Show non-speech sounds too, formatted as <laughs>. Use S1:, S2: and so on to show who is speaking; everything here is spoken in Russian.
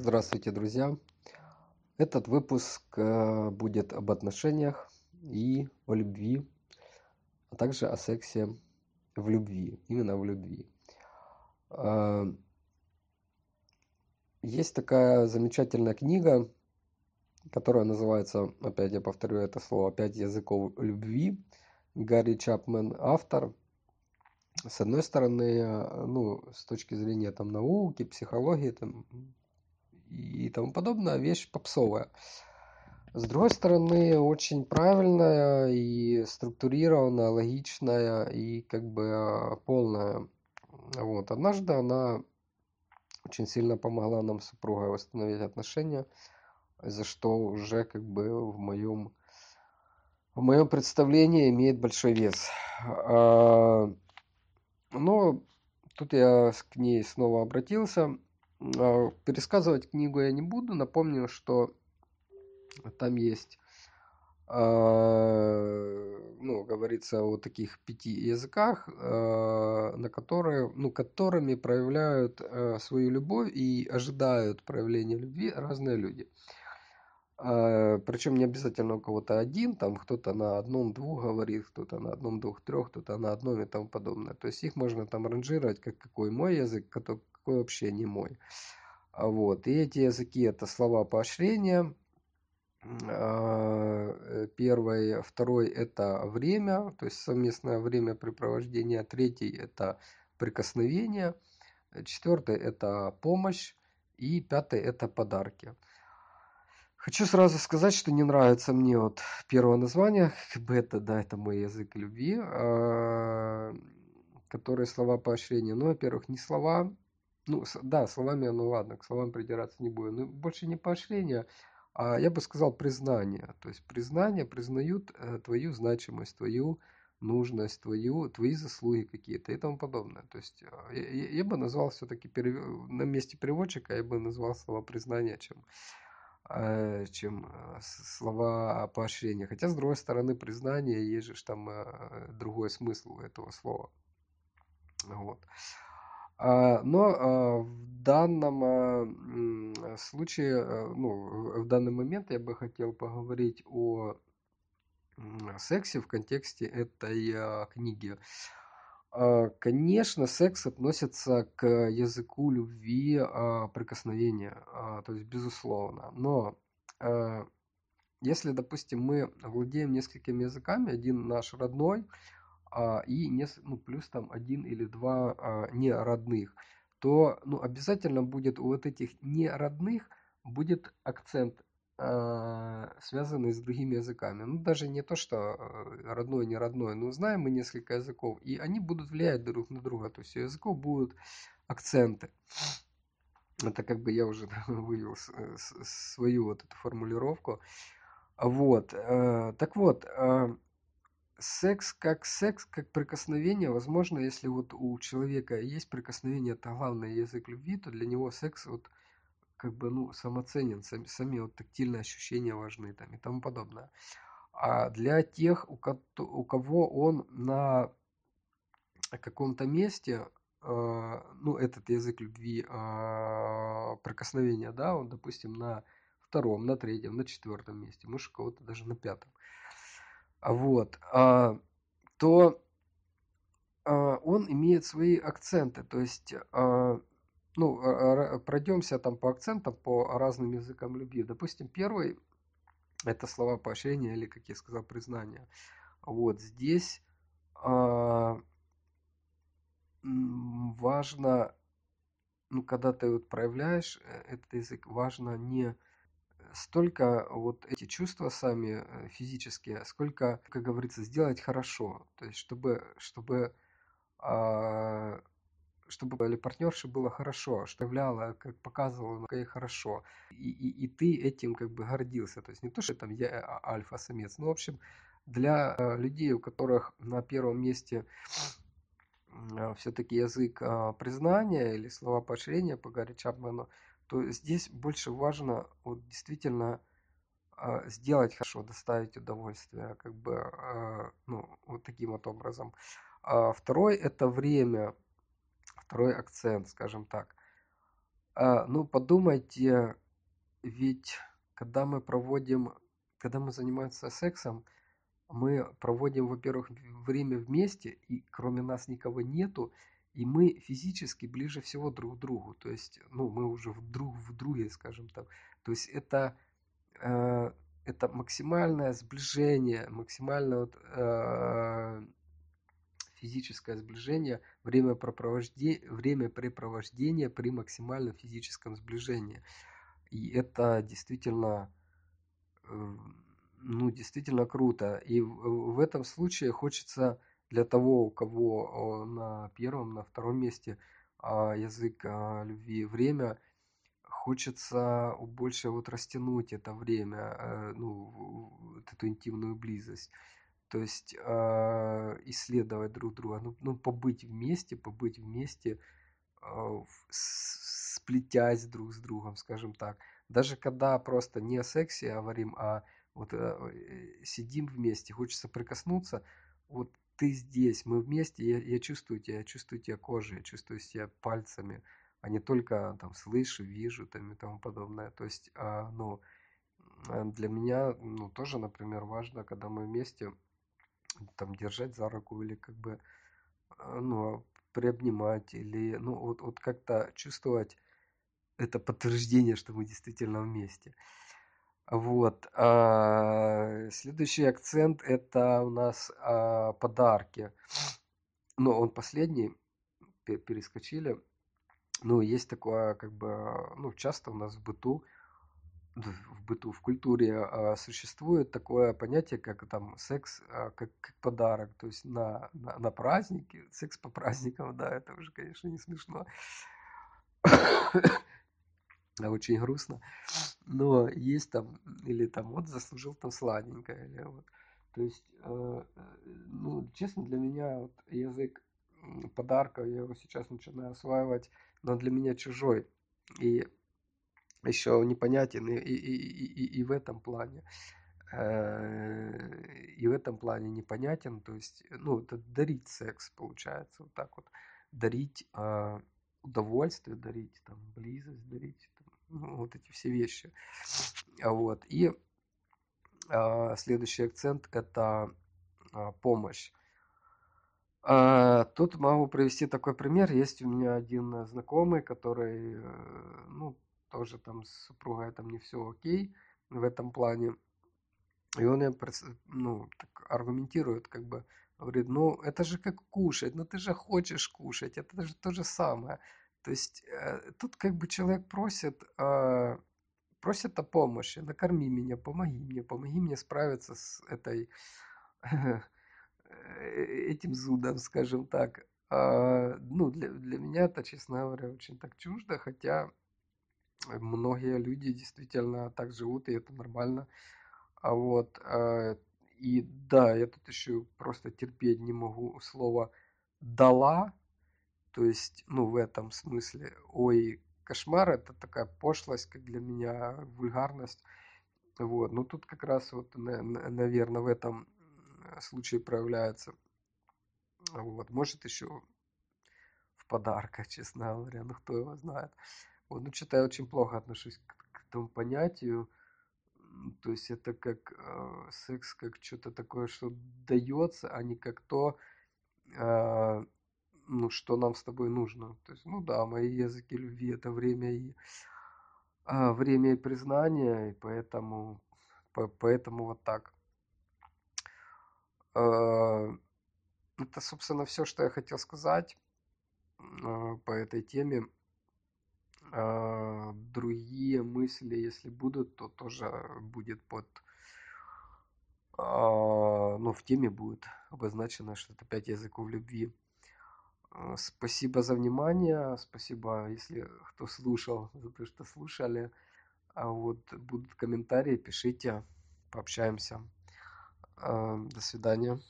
S1: Здравствуйте, друзья! Этот выпуск э, будет об отношениях и о любви, а также о сексе в любви, именно в любви. Э, Есть такая замечательная книга, которая называется, опять я повторю это слово, «Пять языков любви». Гарри Чапмен автор. С одной стороны, э, ну, с точки зрения там науки, психологии, там, и тому подобное, вещь попсовая. С другой стороны, очень правильная и структурированная, логичная и как бы э, полная. Вот. Однажды она очень сильно помогла нам с супругой восстановить отношения, за что уже как бы в моем в моем представлении имеет большой вес. А, но тут я к ней снова обратился. А, пересказывать книгу я не буду. Напомню, что там есть а, ну, говорится о таких пяти языках, а, на которые, ну, которыми проявляют свою любовь и ожидают проявления любви разные люди. Причем не обязательно у кого-то один, там кто-то на одном, двух говорит, кто-то на одном, двух, трех, кто-то на одном и тому подобное. То есть их можно там ранжировать, как какой мой язык, какой вообще не мой. Вот. И эти языки это слова поощрения. Э, первый, второй это время, то есть совместное времяпрепровождение. Третий это прикосновение. Четвертый это помощь. И пятый это подарки. Хочу сразу сказать, что не нравится мне вот первое название, это, да, это мой язык любви, а, которые слова поощрения. Ну, во-первых, не слова, ну, да, словами, ну ладно, к словам придираться не буду, но больше не поощрение, а я бы сказал признание. То есть признание, признают э, твою значимость, твою нужность, твою, твои заслуги какие-то и тому подобное. То есть э, я, я бы назвал все-таки перев... на месте переводчика, я бы назвал слово признание, чем чем э, слова поощрения. Хотя, с другой стороны, признание, есть же там э, другой смысл этого слова. Вот. А, но а, в данном случае, ну, в данный момент я бы хотел поговорить о сексе в контексте этой книги. А, конечно, секс относится к языку любви, а, прикосновения, а, то есть безусловно. Но если, допустим, мы владеем несколькими языками, один наш родной, и ну, плюс там один или два не родных, то ну, обязательно будет у вот этих не родных будет акцент а, связанные с другими языками. Ну, даже не то, что э, родной, не родной, но знаем мы несколько языков, и они будут влиять друг на друга. То есть у языков будут акценты. Это как бы я уже <laughs> вывел свою вот эту формулировку. Вот. Э, так вот, э, секс как секс, как прикосновение, возможно, если вот у человека есть прикосновение, это главный язык любви, то для него секс вот как бы, ну, самоценен, сами, сами вот тактильные ощущения важны там и тому подобное. А для тех, у, ко у кого он на каком-то месте, э, ну, этот язык любви, э, прикосновения, да, он, допустим, на втором, на третьем, на четвертом месте, может, у кого-то даже на пятом. Вот, э, то он имеет свои акценты, то есть ну, пройдемся там по акцентам, по разным языкам любви. Допустим, первый – это слова поощрения или, как я сказал, признания. Вот здесь а, важно, ну, когда ты вот проявляешь э, этот язык, важно не столько вот эти чувства сами э, физические, сколько, как говорится, сделать хорошо. То есть, чтобы, чтобы а, чтобы или партнерше было хорошо, что являло, как показывало, как ей хорошо. И, и, и ты этим как бы гордился. То есть не то, что там я а, альфа-самец, но в общем для э, людей, у которых на первом месте э, все-таки язык э, признания или слова поощрения по Гарри Чапману, то здесь больше важно вот действительно сделать хорошо, доставить удовольствие, как бы, ну, вот таким вот образом. А второй – это время, второй акцент, скажем так. А, ну, подумайте, ведь когда мы проводим, когда мы занимаемся сексом, мы проводим, во-первых, время вместе, и кроме нас никого нету, и мы физически ближе всего друг к другу. То есть, ну, мы уже друг в друге, скажем так. То есть это, э, это максимальное сближение, максимальное вот, э, физическое сближение, время времяпрепровождения при максимальном физическом сближении. И это действительно, э, ну, действительно круто. И в, в этом случае хочется для того, у кого на первом, на втором месте а, язык а, любви время, хочется больше вот растянуть это время, э, ну, вот эту интимную близость. То есть а, исследовать друг друга, ну, ну побыть вместе, побыть вместе, сплетясь друг с другом, скажем так. Даже когда просто не о сексе говорим, а вот э, э, сидим вместе, хочется прикоснуться, вот ты здесь, мы вместе, я, я чувствую тебя, я чувствую тебя кожей, я чувствую себя пальцами, а не только там слышу, вижу там и тому подобное. То есть, а, ну, для меня, ну, тоже, например, важно, когда мы вместе там держать за руку или как бы, а, ну, приобнимать или, ну, вот, вот как-то чувствовать это подтверждение, что мы действительно вместе. Вот. А, следующий акцент это у нас а, подарки. Но он последний, перескочили. Ну, есть такое, как бы, ну, часто у нас в быту, <laughs> в быту, в культуре а, существует такое понятие, как там секс как, как подарок. То есть на, на, на праздники, секс по праздникам, да, это уже, конечно, не смешно. <coughs> а очень грустно. Но есть там, или там вот заслужил там сладенькое, или вот. То есть, ну, честно, для меня вот язык подарка, я его сейчас начинаю осваивать, но для меня чужой. И еще непонятен и, и, и, и, в этом плане. Э, и в этом плане непонятен. То есть, ну, это дарить секс, получается, вот так вот. Дарить а, удовольствие, дарить там близость, дарить ну, вот эти все вещи. А вот. И а, следующий акцент это помощь. Тут могу привести такой пример. Есть у меня один знакомый, который, э, ну, тоже там с супругой там не все окей в этом плане. И он мне, ну, так аргументирует, как бы, говорит, ну, это же как кушать, ну, ты же хочешь кушать, это же то же самое. То есть э, тут как бы человек просит, э, просит о помощи, накорми меня, помоги мне, помоги мне справиться с этой, <laughs> э, этим зудом, скажем так. А, ну, для, для меня это, честно говоря, очень так чуждо, хотя многие люди действительно так живут, и это нормально. А вот, и да, я тут еще просто терпеть не могу слово «дала», то есть, ну, в этом смысле, ой, кошмар, это такая пошлость, как для меня, вульгарность. Вот, ну тут как раз вот, наверное, в этом случае проявляется. Вот, может еще в подарках, <laughs> честно говоря, ну кто его знает. Вот, ну что-то я очень плохо отношусь к, к этому понятию. То есть это как э, секс, как что-то такое, что дается, а не как то, э, ну, что нам с тобой нужно. То есть, ну да, мои языки любви это время и а, время и признание, и поэтому, по, поэтому вот так. А, это, собственно, все, что я хотел сказать а, по этой теме. А, другие мысли, если будут, то тоже будет под а, ну, в теме будет обозначено, что это пять языков любви. А, спасибо за внимание. Спасибо, если кто слушал, за то, что слушали. А вот будут комментарии, пишите, пообщаемся. До свидания.